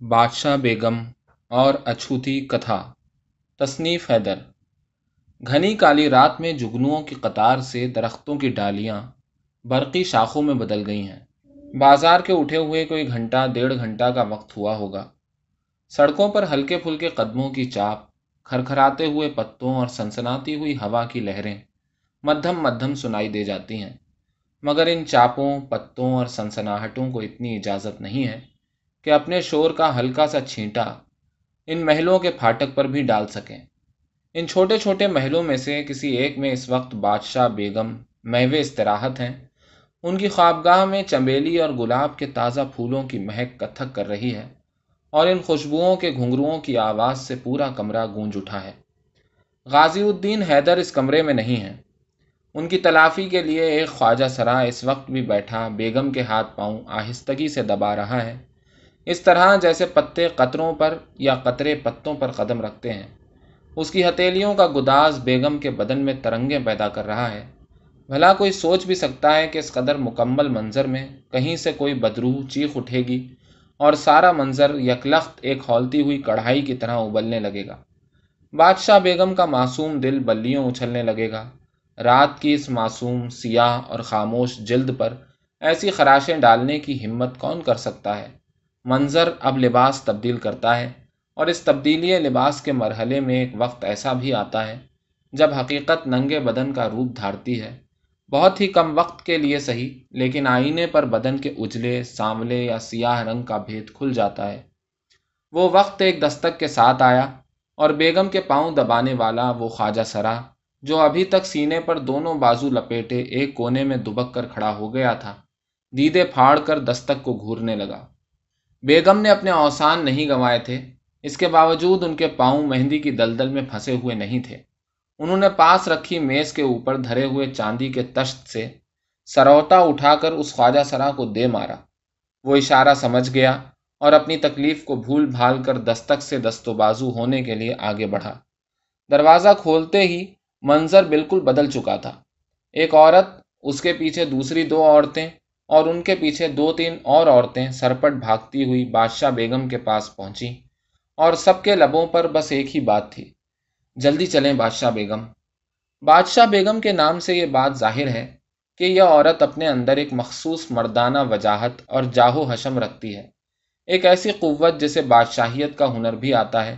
بادشاہ بیگم اور اچھوتی کتھا۔ تصنیف حیدر۔ گھنی کالی رات میں جگنوؤں کی قطار سے درختوں کی ڈالیاں برقی شاخوں میں بدل گئی ہیں۔ بازار کے اٹھے ہوئے کوئی گھنٹہ، ڈیڑھ گھنٹہ کا وقت ہوا ہوگا۔ سڑکوں پر ہلکے پھلکے قدموں کی چاپ، کھرکھراتے ہوئے پتوں اور سنسناتی ہوئی ہوا کی لہریں مدھم مدھم سنائی دے جاتی ہیں۔ مگر ان چاپوں، پتوں اور سنسناہٹوں کو اتنی اجازت نہیں ہے کہ اپنے شور کا ہلکا سا چھینٹا ان محلوں کے پھاٹک پر بھی ڈال سکیں۔ ان چھوٹے چھوٹے محلوں میں سے کسی ایک میں اس وقت بادشاہ بیگم میوے استراحت ہیں۔ ان کی خوابگاہ میں چمیلی اور گلاب کے تازہ پھولوں کی مہک کتھک کر رہی ہے اور ان خوشبوؤں کے گھنگروؤں کی آواز سے پورا کمرہ گونج اٹھا ہے۔ غازی الدین حیدر اس کمرے میں نہیں ہیں۔ ان کی تلافی کے لیے ایک خواجہ سرا اس وقت بھی بیٹھا، بیگم کے ہاتھ پاؤں آہستگی سے دبا رہا ہے۔ اس طرح جیسے پتے قطروں پر یا قطرے پتوں پر قدم رکھتے ہیں۔ اس کی ہتیلیوں کا گداز بیگم کے بدن میں ترنگیں پیدا کر رہا ہے۔ بھلا کوئی سوچ بھی سکتا ہے کہ اس قدر مکمل منظر میں کہیں سے کوئی بدروح چیخ اٹھے گی اور سارا منظر یکلخت ایک ہولتی ہوئی کڑھائی کی طرح ابلنے لگے گا۔ بادشاہ بیگم کا معصوم دل بلیوں اچھلنے لگے گا۔ رات کی اس معصوم سیاہ اور خاموش جلد پر ایسی خراشیں ڈالنے کی ہمت کون کر سکتا ہے؟ منظر اب لباس تبدیل کرتا ہے اور اس تبدیلی لباس کے مرحلے میں ایک وقت ایسا بھی آتا ہے جب حقیقت ننگے بدن کا روپ دھارتی ہے۔ بہت ہی کم وقت کے لیے صحیح، لیکن آئینے پر بدن کے اجلے، سانولے یا سیاہ رنگ کا بھید کھل جاتا ہے۔ وہ وقت ایک دستک کے ساتھ آیا اور بیگم کے پاؤں دبانے والا وہ خواجہ سرا، جو ابھی تک سینے پر دونوں بازو لپیٹے ایک کونے میں دبک کر کھڑا ہو گیا تھا، دیدے پھاڑ کر دستک کو گھورنے لگا۔ بیگم نے اپنے اوسان نہیں گنوائے تھے۔ اس کے باوجود ان کے پاؤں مہندی کی دلدل میں پھنسے ہوئے نہیں تھے۔ انہوں نے پاس رکھی میز کے اوپر دھرے ہوئے چاندی کے تشت سے سروتا اٹھا کر اس خواجہ سرا کو دے مارا۔ وہ اشارہ سمجھ گیا اور اپنی تکلیف کو بھول بھال کر دستک سے دست و بازو ہونے کے لیے آگے بڑھا۔ دروازہ کھولتے ہی منظر بالکل بدل چکا تھا۔ ایک عورت، اس کے پیچھے دوسری دو عورتیں اور ان کے پیچھے دو تین اور عورتیں سرپٹ بھاگتی ہوئی بادشاہ بیگم کے پاس پہنچی اور سب کے لبوں پر بس ایک ہی بات تھی، جلدی چلیں بادشاہ بیگم۔ بادشاہ بیگم کے نام سے یہ بات ظاہر ہے کہ یہ عورت اپنے اندر ایک مخصوص مردانہ وجاہت اور جاہو حشم رکھتی ہے۔ ایک ایسی قوت جسے بادشاہیت کا ہنر بھی آتا ہے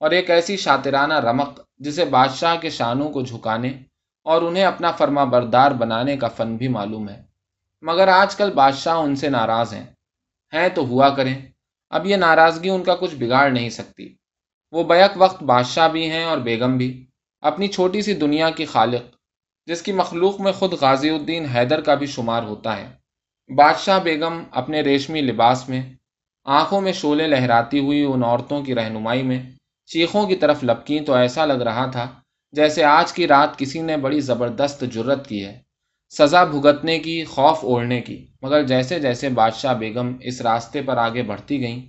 اور ایک ایسی شاطرانہ رمق جسے بادشاہ کے شانوں کو جھکانے اور انہیں اپنا فرما بردار بنانے کا فن بھی معلوم ہے۔ مگر آج کل بادشاہ ان سے ناراض ہیں۔ ہیں تو ہوا کریں۔ اب یہ ناراضگی ان کا کچھ بگاڑ نہیں سکتی۔ وہ بیک وقت بادشاہ بھی ہیں اور بیگم بھی۔ اپنی چھوٹی سی دنیا کی خالق، جس کی مخلوق میں خود غازی الدین حیدر کا بھی شمار ہوتا ہے۔ بادشاہ بیگم اپنے ریشمی لباس میں، آنکھوں میں شولے لہراتی ہوئی ان عورتوں کی رہنمائی میں چیخوں کی طرف لپکیں تو ایسا لگ رہا تھا جیسے آج کی رات کسی نے بڑی زبردست جرت کی ہے۔ سزا بھگتنے کی، خوف اوڑھنے کی۔ مگر جیسے جیسے بادشاہ بیگم اس راستے پر آگے بڑھتی گئیں،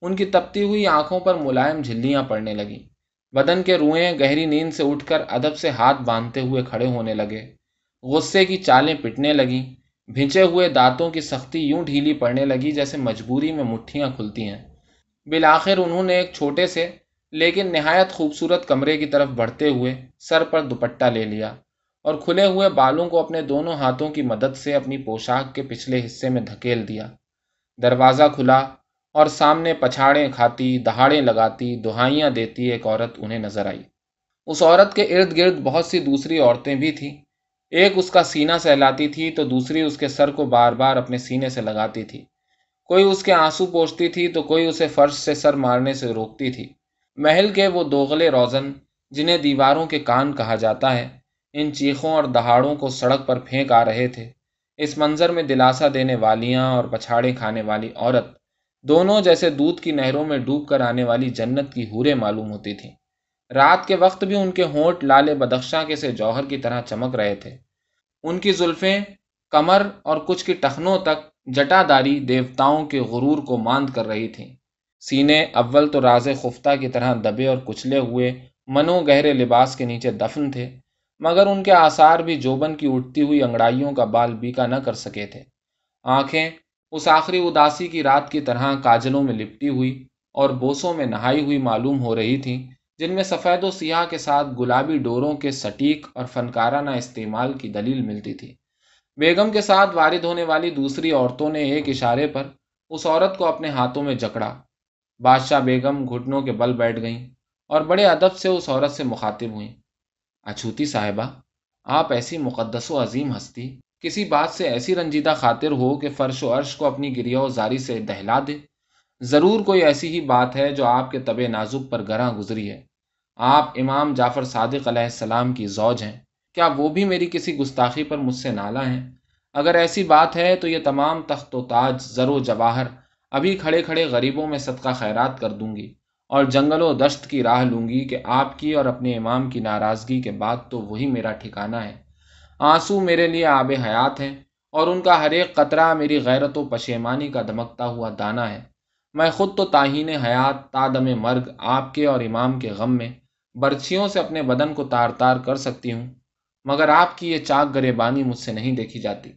ان کی تپتی ہوئی آنکھوں پر ملائم جھلیاں پڑنے لگیں۔ بدن کے روئیں گہری نیند سے اٹھ کر ادب سے ہاتھ باندھتے ہوئے کھڑے ہونے لگے۔ غصے کی چالیں پٹنے لگیں۔ بھنچے ہوئے دانتوں کی سختی یوں ڈھیلی پڑنے لگی جیسے مجبوری میں مٹھیاں کھلتی ہیں۔ بالآخر انہوں نے ایک چھوٹے سے، لیکن نہایت خوبصورت کمرے کی طرف بڑھتے ہوئے سر پر دوپٹہ لے لیا۔ اور کھلے ہوئے بالوں کو اپنے دونوں ہاتھوں کی مدد سے اپنی پوشاک کے پچھلے حصے میں دھکیل دیا۔ دروازہ کھلا اور سامنے پچھاڑیں کھاتی، دہاڑیں لگاتی، دہائیاں دیتی ایک عورت انہیں نظر آئی۔ اس عورت کے ارد گرد بہت سی دوسری عورتیں بھی تھیں۔ ایک اس کا سینہ سہلاتی تھی تو دوسری اس کے سر کو بار بار اپنے سینے سے لگاتی تھی۔ کوئی اس کے آنسو پوچھتی تھی تو کوئی اسے فرش سے سر مارنے سے روکتی تھی۔ محل کے وہ دوغلے روزن، جنہیں دیواروں کے کان کہا جاتا ہے ان چیخوں اور دہاڑوں کو سڑک پر پھینک آ رہے تھے۔ اس منظر میں دلاسا دینے والیاں اور پچھاڑے کھانے والی عورت دونوں جیسے دودھ کی نہروں میں ڈوب کر آنے والی جنت کی ہورے معلوم ہوتی تھیں۔ رات کے وقت بھی ان کے ہونٹ لالے بدخشاں کے سے جوہر کی طرح چمک رہے تھے۔ ان کی زلفیں، کمر اور کچھ کی ٹخنوں تک جٹا داری دیوتاؤں کے غرور کو ماند کر رہی تھیں۔ سینے اول تو راز خفتہ کی طرح دبے اور کچلے ہوئے منو گہرے لباس کے نیچے دفن تھے۔ مگر ان کے آثار بھی جوبن کی اٹھتی ہوئی انگڑائیوں کا بال بیکا نہ کر سکے تھے۔ آنکھیں اس آخری اداسی کی رات کی طرح کاجلوں میں لپٹی ہوئی اور بوسوں میں نہائی ہوئی معلوم ہو رہی تھیں، جن میں سفید و سیاہ کے ساتھ گلابی ڈوروں کے سٹیک اور فنکارانہ استعمال کی دلیل ملتی تھی۔ بیگم کے ساتھ وارد ہونے والی دوسری عورتوں نے ایک اشارے پر اس عورت کو اپنے ہاتھوں میں جکڑا۔ بادشاہ بیگم گھٹنوں کے بل بیٹھ گئیں اور بڑے ادب سے اس عورت سے مخاطب ہوئیں۔ اچھوتی صاحبہ، آپ ایسی مقدس و عظیم ہستی، کسی بات سے ایسی رنجیدہ خاطر ہو کہ فرش و عرش کو اپنی گریا و زاری سے دہلا دے؟ ضرور کوئی ایسی ہی بات ہے جو آپ کے طب نازک پر گراں گزری ہے۔ آپ امام جعفر صادق علیہ السلام کی زوج ہیں۔ کیا وہ بھی میری کسی گستاخی پر مجھ سے نالا ہیں؟ اگر ایسی بات ہے تو یہ تمام تخت و تاج، زر و جواہر، ابھی کھڑے کھڑے غریبوں میں صدقہ خیرات کر دوں گی۔ اور جنگل و دشت کی راہ لوں گی کہ آپ کی اور اپنے امام کی ناراضگی کے بعد تو وہی میرا ٹھکانہ ہے۔ آنسو میرے لیے آب حیات ہیں اور ان کا ہر ایک قطرہ میری غیرت و پشیمانی کا دمکتا ہوا دانہ ہے۔ میں خود تو تاہین حیات، تادم مرگ، آپ کے اور امام کے غم میں برچھیوں سے اپنے بدن کو تار تار کر سکتی ہوں، مگر آپ کی یہ چاک گریبانی مجھ سے نہیں دیکھی جاتی۔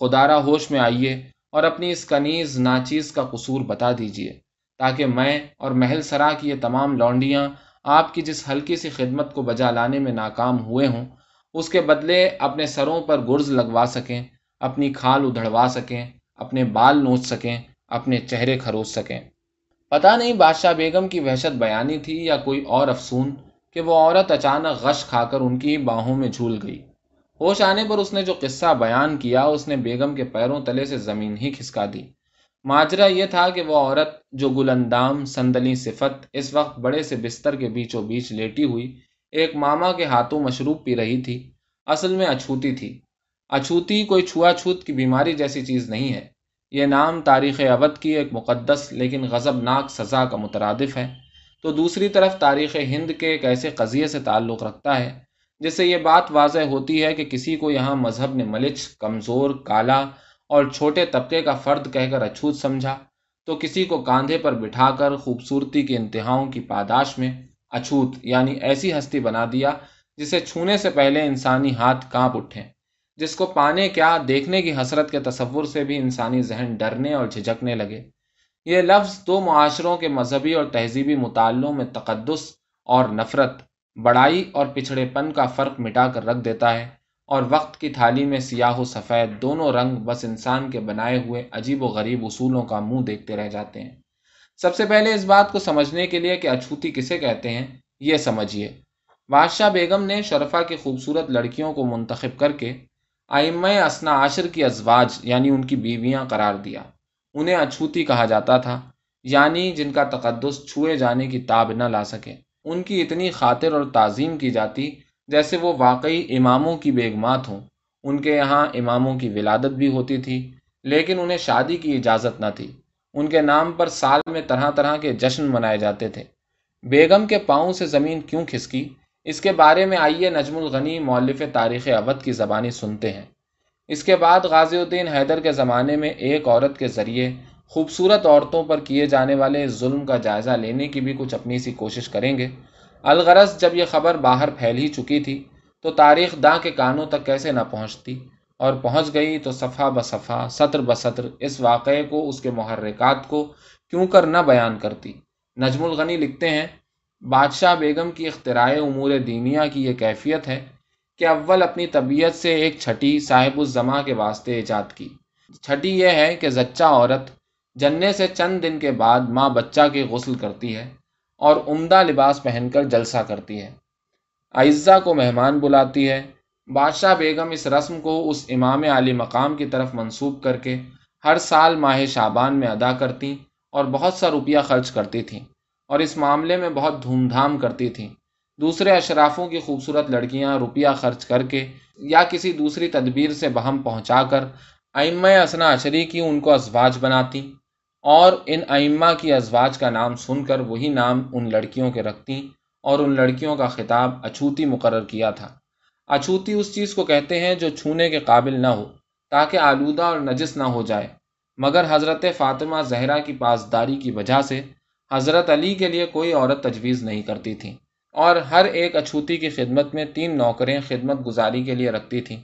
خدارہ ہوش میں آئیے اور اپنی اس کنیز، ناچیز کا قصور بتا دیجیے۔ تاکہ میں اور محل سرا کی یہ تمام لونڈیاں آپ کی جس ہلکی سی خدمت کو بجا لانے میں ناکام ہوئے ہوں، اس کے بدلے اپنے سروں پر گرز لگوا سکیں، اپنی کھال ادھڑوا سکیں، اپنے بال نوچ سکیں، اپنے چہرے کھروچ سکیں۔ پتہ نہیں بادشاہ بیگم کی وحشت بیانی تھی یا کوئی اور افسون کہ وہ عورت اچانک غش کھا کر ان کی باہوں میں جھول گئی۔ ہوش آنے پر اس نے جو قصہ بیان کیا، اس نے بیگم کے پیروں تلے سے زمین ہی کھسکا دی۔ ماجرا یہ تھا کہ وہ عورت جو گل اندام سندلی صفت اس وقت بڑے سے بستر کے بیچوں بیچ لیٹی ہوئی ایک ماما کے ہاتھوں مشروب پی رہی تھی، اصل میں اچھوتی تھی۔ اچھوتی کوئی چھوا چھوت کی بیماری جیسی چیز نہیں ہے۔ یہ نام تاریخ اودھ کی ایک مقدس لیکن غضب ناک سزا کا مترادف ہے۔ تو دوسری طرف تاریخ ہند کے ایک ایسے قضیے سے تعلق رکھتا ہے، جس سے یہ بات واضح ہوتی ہے کہ کسی کو یہاں مذہب نے ملچ، کمزور، کالا اور چھوٹے طبقے کا فرد کہہ کر اچھوت سمجھا تو کسی کو کاندھے پر بٹھا کر خوبصورتی کے انتہاؤں کی پاداش میں اچھوت یعنی ایسی ہستی بنا دیا جسے چھونے سے پہلے انسانی ہاتھ کانپ اٹھیں جس کو پانے کیا دیکھنے کی حسرت کے تصور سے بھی انسانی ذہن ڈرنے اور جھجکنے لگے۔ یہ لفظ دو معاشروں کے مذہبی اور تہذیبی مطالعوں میں تقدس اور نفرت، بڑائی اور پچھڑے پن کا فرق مٹا کر رکھ دیتا ہے۔ اور وقت کی تھالی میں سیاہ و سفید دونوں رنگ بس انسان کے بنائے ہوئے عجیب و غریب اصولوں کا منہ دیکھتے رہ جاتے ہیں۔ سب سے پہلے اس بات کو سمجھنے کے لیے کہ اچھوتی کسے کہتے ہیں، یہ سمجھیے۔ بادشاہ بیگم نے شرفا کی خوبصورت لڑکیوں کو منتخب کر کے آئمہ اسنا عشر کی ازواج یعنی ان کی بیویاں قرار دیا۔ انہیں اچھوتی کہا جاتا تھا یعنی جن کا تقدس چھوئے جانے کی تاب نہ لا سکے۔ ان کی اتنی خاطر اور تعظیم کی جاتی جیسے وہ واقعی اماموں کی بیگمات ہوں، ان کے یہاں اماموں کی ولادت بھی ہوتی تھی، لیکن انہیں شادی کی اجازت نہ تھی۔ ان کے نام پر سال میں طرح طرح کے جشن منائے جاتے تھے۔ بیگم کے پاؤں سے زمین کیوں کھسکی؟ اس کے بارے میں آئیے نجم الغنی مولف تاریخ اودھ کی زبانی سنتے ہیں۔ اس کے بعد غازی الدین حیدر کے زمانے میں ایک عورت کے ذریعے خوبصورت عورتوں پر کیے جانے والے ظلم کا جائزہ لینے کی بھی کچھ اپنی سی کوشش کریں گے۔ الغرض جب یہ خبر باہر پھیل ہی چکی تھی تو تاریخ داں کے کانوں تک کیسے نہ پہنچتی اور پہنچ گئی تو صفحہ بصفحہ، سطر بسطر اس واقعے کو، اس کے محرکات کو کیوں کر نہ بیان کرتی؟ نجم الغنی لکھتے ہیں، بادشاہ بیگم کی اختراع امور دینیا کی یہ کیفیت ہے کہ اول اپنی طبیعت سے ایک چھٹی صاحب الزماں کے واسطے ایجاد کی۔ چھٹی یہ ہے کہ زچہ عورت جننے سے چند دن کے بعد ماں بچہ کی غسل کرتی ہے۔ اور عمدہ لباس پہن کر جلسہ کرتی ہے۔ اعزا کو مہمان بلاتی ہے۔ بادشاہ بیگم اس رسم کو اس امام علی مقام کی طرف منسوب کر کے ہر سال ماہ شابان میں ادا کرتی اور بہت سا روپیہ خرچ کرتی تھیں اور اس معاملے میں بہت دھوم دھام کرتی تھیں دوسرے اشرافوں کی خوبصورت لڑکیاں روپیہ خرچ کر کے یا کسی دوسری تدبیر سے بہم پہنچا کر ائمہ اسنا اشری کی ان کو ازواج بناتی۔ اور ان ائمہ کی ازواج کا نام سن کر وہی نام ان لڑکیوں کے رکھتی اور ان لڑکیوں کا خطاب اچھوتی مقرر کیا تھا۔ اچھوتی اس چیز کو کہتے ہیں جو چھونے کے قابل نہ ہو، تاکہ آلودہ اور نجس نہ ہو جائے۔ مگر حضرت فاطمہ زہرا کی پاسداری کی وجہ سے حضرت علی کے لیے کوئی عورت تجویز نہیں کرتی تھی۔ اور ہر ایک اچھوتی کی خدمت میں تین نوکریں خدمت گزاری کے لیے رکھتی تھیں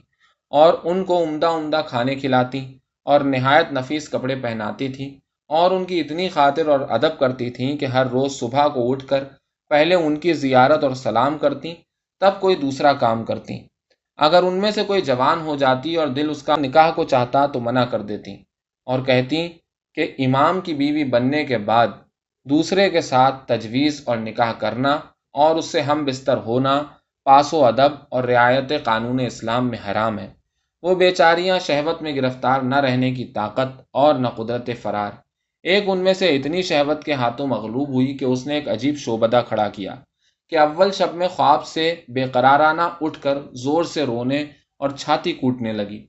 اور ان کو عمدہ عمدہ کھانے کھلاتی اور نہایت نفیس کپڑے پہناتی تھیں اور ان کی اتنی خاطر اور ادب کرتی تھیں کہ ہر روز صبح کو اٹھ کر پہلے ان کی زیارت اور سلام کرتی، تب کوئی دوسرا کام کرتی۔ اگر ان میں سے کوئی جوان ہو جاتی اور دل اس کا نکاح کو چاہتا تو منع کر دیتی۔ اور کہتی کہ امام کی بیوی بننے کے بعد دوسرے کے ساتھ تجویز اور نکاح کرنا اور اس سے ہم بستر ہونا، پاس و ادب اور رعایت قانون اسلام میں حرام ہے۔ وہ بیچاریاں شہوت میں گرفتار نہ رہنے کی طاقت اور نہ قدرت فرار۔ ایک ان میں سے اتنی شہوت کے ہاتھوں مغلوب ہوئی کہ اس نے ایک عجیب شعبدہ کھڑا کیا کہ اول شب میں خواب سے بے قرارانہ اٹھ کر زور سے رونے اور چھاتی کوٹنے لگی۔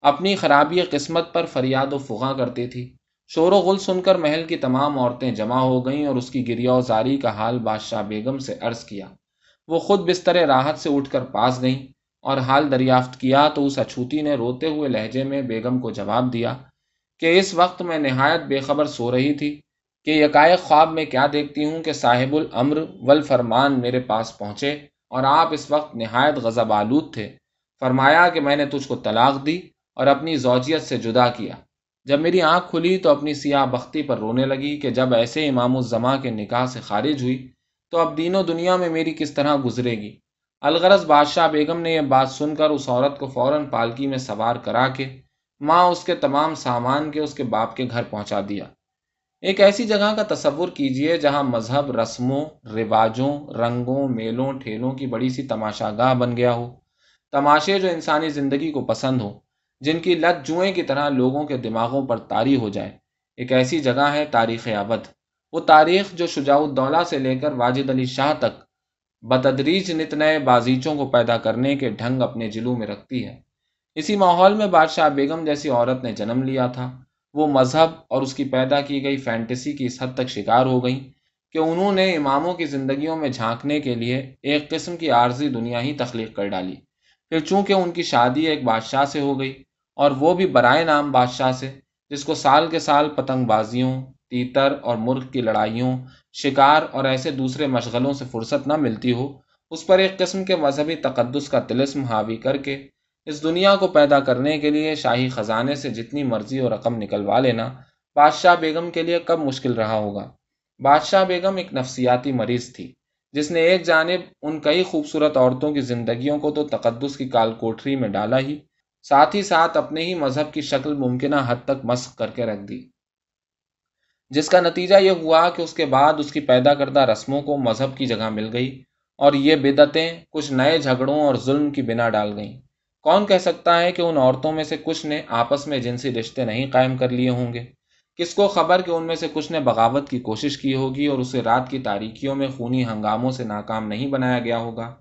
اپنی خرابی قسمت پر فریاد و فغاں کرتی تھی۔ شور و غل سن کر محل کی تمام عورتیں جمع ہو گئیں اور اس کی گریا زاری کا حال بادشاہ بیگم سے عرض کیا۔ وہ خود بستر راحت سے اٹھ کر پاس گئیں اور حال دریافت کیا تو اس اچھوتی نے روتے ہوئے لہجے میں بیگم کو جواب دیا کہ اس وقت میں نہایت بے خبر سو رہی تھی کہ یکائق خواب میں کیا دیکھتی ہوں کہ صاحب الامر والفرمان میرے پاس پہنچے اور آپ اس وقت نہایت غضب آلود تھے۔ فرمایا کہ میں نے تجھ کو طلاق دی اور اپنی زوجیت سے جدا کیا۔ جب میری آنکھ کھلی تو اپنی سیاہ بختی پر رونے لگی کہ جب ایسے امام الزماں کے نکاح سے خارج ہوئی تو اب دینوں دنیا میں میری کس طرح گزرے گی؟ الغرض بادشاہ بیگم نے یہ بات سن کر اس عورت کو فوراً پالکی میں سوار کرا کے ماں اس کے تمام سامان کے اس کے باپ کے گھر پہنچا دیا۔ ایک ایسی جگہ کا تصور کیجیے جہاں مذہب رسموں، رواجوں، رنگوں، میلوں، ٹھیلوں کی بڑی سی تماشا گاہ بن گیا ہو۔ تماشے جو انسانی زندگی کو پسند ہو جن کی لت جوئیں کی طرح لوگوں کے دماغوں پر تاری ہو جائے ایک ایسی جگہ ہے تاریخ ابد وہ تاریخ جو شجاع الدولہ سے لے کر واجد علی شاہ تک بتدریج نت نئے بازیچوں کو پیدا کرنے کے ڈھنگ اپنے جلو میں رکھتی ہے۔ اسی ماحول میں بادشاہ بیگم جیسی عورت نے جنم لیا تھا۔ وہ مذہب اور اس کی پیدا کی گئی فینٹیسی کی اس حد تک شکار ہو گئیں کہ انہوں نے اماموں کی زندگیوں میں جھانکنے کے لیے ایک قسم کی عارضی دنیا ہی تخلیق کر ڈالی۔ پھر چونکہ ان کی شادی ایک بادشاہ سے ہو گئی اور وہ بھی برائے نام بادشاہ سے، جس کو سال کے سال پتنگ بازیوں، تیتر اور مرغ کی لڑائیوں، شکار اور ایسے دوسرے مشغلوں سے فرصت نہ ملتی ہو، اس پر ایک قسم کے مذہبی تقدس کا تلسم حاوی کر کے اس دنیا کو پیدا کرنے کے لیے شاہی خزانے سے جتنی مرضی اور رقم نکلوا لینا، بادشاہ بیگم کے لیے کب مشکل رہا ہوگا؟ بادشاہ بیگم ایک نفسیاتی مریض تھی، جس نے ایک جانب ان کئی خوبصورت عورتوں کی زندگیوں کو تو تقدس کی کال کوٹری میں ڈالا ہی، ساتھ ہی ساتھ اپنے ہی مذہب کی شکل ممکنہ حد تک مسق کر کے رکھ دی۔ جس کا نتیجہ یہ ہوا کہ اس کے بعد اس کی پیدا کردہ رسموں کو مذہب کی جگہ مل گئی اور یہ بدعتیں کچھ نئے جھگڑوں اور ظلم کی بنا ڈال گئیں۔ کون کہہ سکتا ہے کہ ان عورتوں میں سے کچھ نے آپس میں جنسی رشتے نہیں قائم کر لیے ہوں گے؟ کس کو خبر کہ ان میں سے کچھ نے بغاوت کی کوشش کی ہوگی اور اسے رات کی تاریکیوں میں خونی ہنگاموں سے ناکام نہیں بنایا گیا ہوگا؟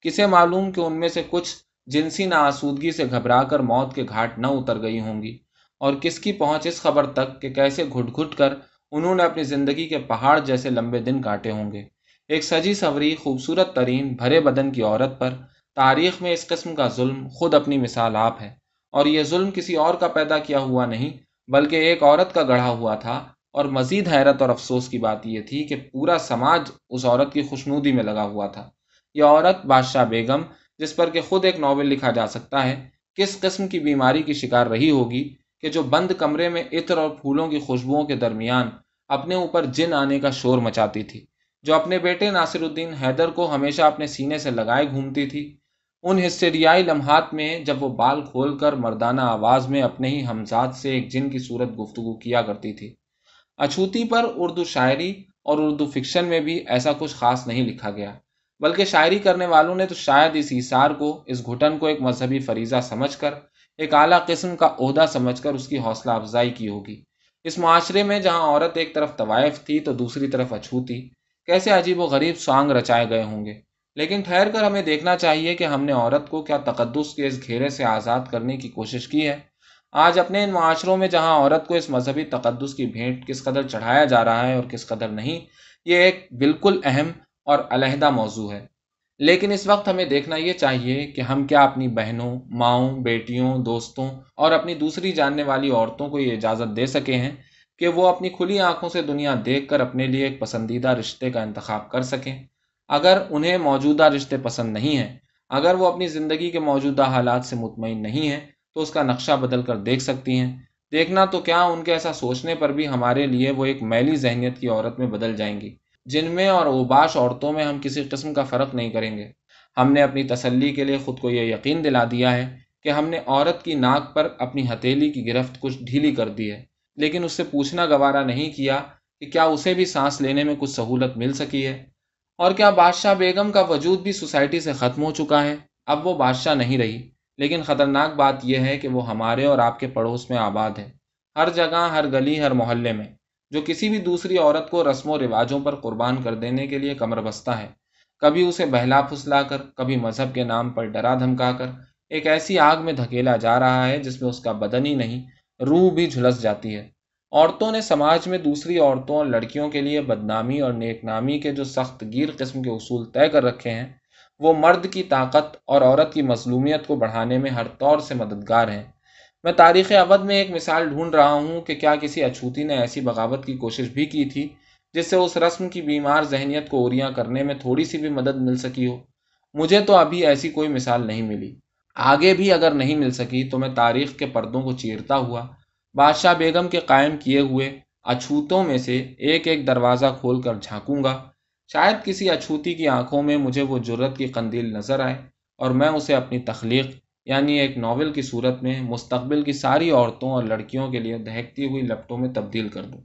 کسے معلوم کہ ان میں سے کچھ جنسی ناسودگی سے گھبرا کر موت کے گھاٹ نہ اتر گئی ہوں گی؟ اور کس کی پہنچ اس خبر تک کہ کیسے گھٹ گھٹ کر انہوں نے اپنی زندگی کے پہاڑ جیسے لمبے دن کاٹے ہوں گے؟ ایک سجی سوری، خوبصورت ترین، بھرے بدن کی عورت پر تاریخ میں اس قسم کا ظلم خود اپنی مثال آپ ہے اور یہ ظلم کسی اور کا پیدا کیا ہوا نہیں، بلکہ ایک عورت کا گڑھا ہوا تھا اور مزید حیرت اور افسوس کی بات یہ تھی کہ پورا سماج اس عورت کی خوشنودی میں لگا ہوا تھا۔ یہ عورت بادشاہ بیگم، جس پر کہ خود ایک ناول لکھا جا سکتا ہے، کس قسم کی بیماری کی شکار رہی ہوگی کہ جو بند کمرے میں عطر اور پھولوں کی خوشبوؤں کے درمیان اپنے اوپر جن آنے کا شور مچاتی تھی، جو اپنے بیٹے ناصر الدین حیدر کو ہمیشہ اپنے سینے سے لگائے گھومتی تھی۔ ان ہسٹریائی لمحات میں جب وہ بال کھول کر مردانہ آواز میں اپنے ہی ہمزاد سے ایک جن کی صورت گفتگو کیا کرتی تھی۔ اچھوتی پر اردو شاعری اور اردو فکشن میں بھی ایسا کچھ خاص نہیں لکھا گیا، بلکہ شاعری کرنے والوں نے تو شاید اس اثار کو، اس گھٹن کو ایک مذہبی فریضہ سمجھ کر، ایک اعلیٰ قسم کا عہدہ سمجھ کر اس کی حوصلہ افزائی کی ہوگی۔ اس معاشرے میں جہاں عورت ایک طرف طوائف تھی تو دوسری طرف اچھوتی، کیسے عجیب و غریب سانگ رچائے گئے ہوں گے؟ لیکن ٹھہر کر ہمیں دیکھنا چاہیے کہ ہم نے عورت کو کیا تقدس کے اس گھیرے سے آزاد کرنے کی کوشش کی ہے۔ آج اپنے ان معاشروں میں جہاں عورت کو اس مذہبی تقدس کی بھیٹ کس قدر چڑھایا جا رہا ہے اور کس قدر نہیں، یہ ایک بالکل اہم اور علیحدہ موضوع ہے۔ لیکن اس وقت ہمیں دیکھنا یہ چاہیے کہ ہم کیا اپنی بہنوں، ماؤں، بیٹیوں، دوستوں اور اپنی دوسری جاننے والی عورتوں کو یہ اجازت دے سکے ہیں کہ وہ اپنی کھلی آنکھوں سے دنیا دیکھ کر اپنے لیے ایک پسندیدہ رشتے کا انتخاب کر سکیں۔ اگر انہیں موجودہ رشتے پسند نہیں ہیں، اگر وہ اپنی زندگی کے موجودہ حالات سے مطمئن نہیں ہیں، تو اس کا نقشہ بدل کر دیکھ سکتی ہیں۔ دیکھنا تو کیا ان کے ایسا سوچنے پر بھی ہمارے لیے وہ ایک میلی ذہنیت کی عورت میں بدل جائیں گی۔ جن میں اور اوباش عورتوں میں ہم کسی قسم کا فرق نہیں کریں گے۔ ہم نے اپنی تسلی کے لیے خود کو یہ یقین دلا دیا ہے کہ ہم نے عورت کی ناک پر اپنی ہتیلی کی گرفت کچھ ڈھیلی کر دی ہے۔ لیکن اس سے پوچھنا گوارا نہیں کیا کہ کیا اسے بھی سانس لینے میں کچھ سہولت مل سکی ہے؟ اور کیا بادشاہ بیگم کا وجود بھی سوسائٹی سے ختم ہو چکا ہے؟ اب وہ بادشاہ نہیں رہی۔ لیکن خطرناک بات یہ ہے کہ وہ ہمارے اور آپ کے پڑوس میں آباد ہے۔ ہر جگہ، ہر گلی، ہر محلے میں۔ جو کسی بھی دوسری عورت کو رسم و رواجوں پر قربان کر دینے کے لیے کمر بستہ ہے۔ کبھی اسے بہلا پھسلا کر، کبھی مذہب کے نام پر ڈرا دھمکا کر۔ ایک ایسی آگ میں دھکیلا جا رہا ہے جس میں اس کا بدن ہی نہیں، روح بھی جھلس جاتی ہے۔ عورتوں نے سماج میں دوسری عورتوں اور لڑکیوں کے لیے بدنامی اور نیک نامی کے جو سخت گیر قسم کے اصول طے کر رکھے ہیں، وہ مرد کی طاقت اور عورت کی مظلومیت کو بڑھانے میں ہر طور سے مددگار ہیں۔ میں تاریخ ابد میں ایک مثال ڈھونڈ رہا ہوں کہ کیا کسی اچھوتی نے ایسی بغاوت کی کوشش بھی کی تھی جس سے اس رسم کی بیمار ذہنیت کو اوریاں کرنے میں تھوڑی سی بھی مدد مل سکی ہو۔ مجھے تو ابھی ایسی کوئی مثال نہیں ملی۔ آگے بھی اگر نہیں مل سکی تو میں تاریخ کے پردوں کو چیرتا ہوا بادشاہ بیگم کے قائم کیے ہوئے اچھوتوں میں سے ایک ایک دروازہ کھول کر جھانکوں گا۔ شاید کسی اچھوتی کی آنکھوں میں مجھے وہ جرت کی قندیل نظر آئے اور میں اسے اپنی تخلیق یعنی ایک ناول کی صورت میں مستقبل کی ساری عورتوں اور لڑکیوں کے لیے دہکتی ہوئی لپٹوں میں تبدیل کر دوں۔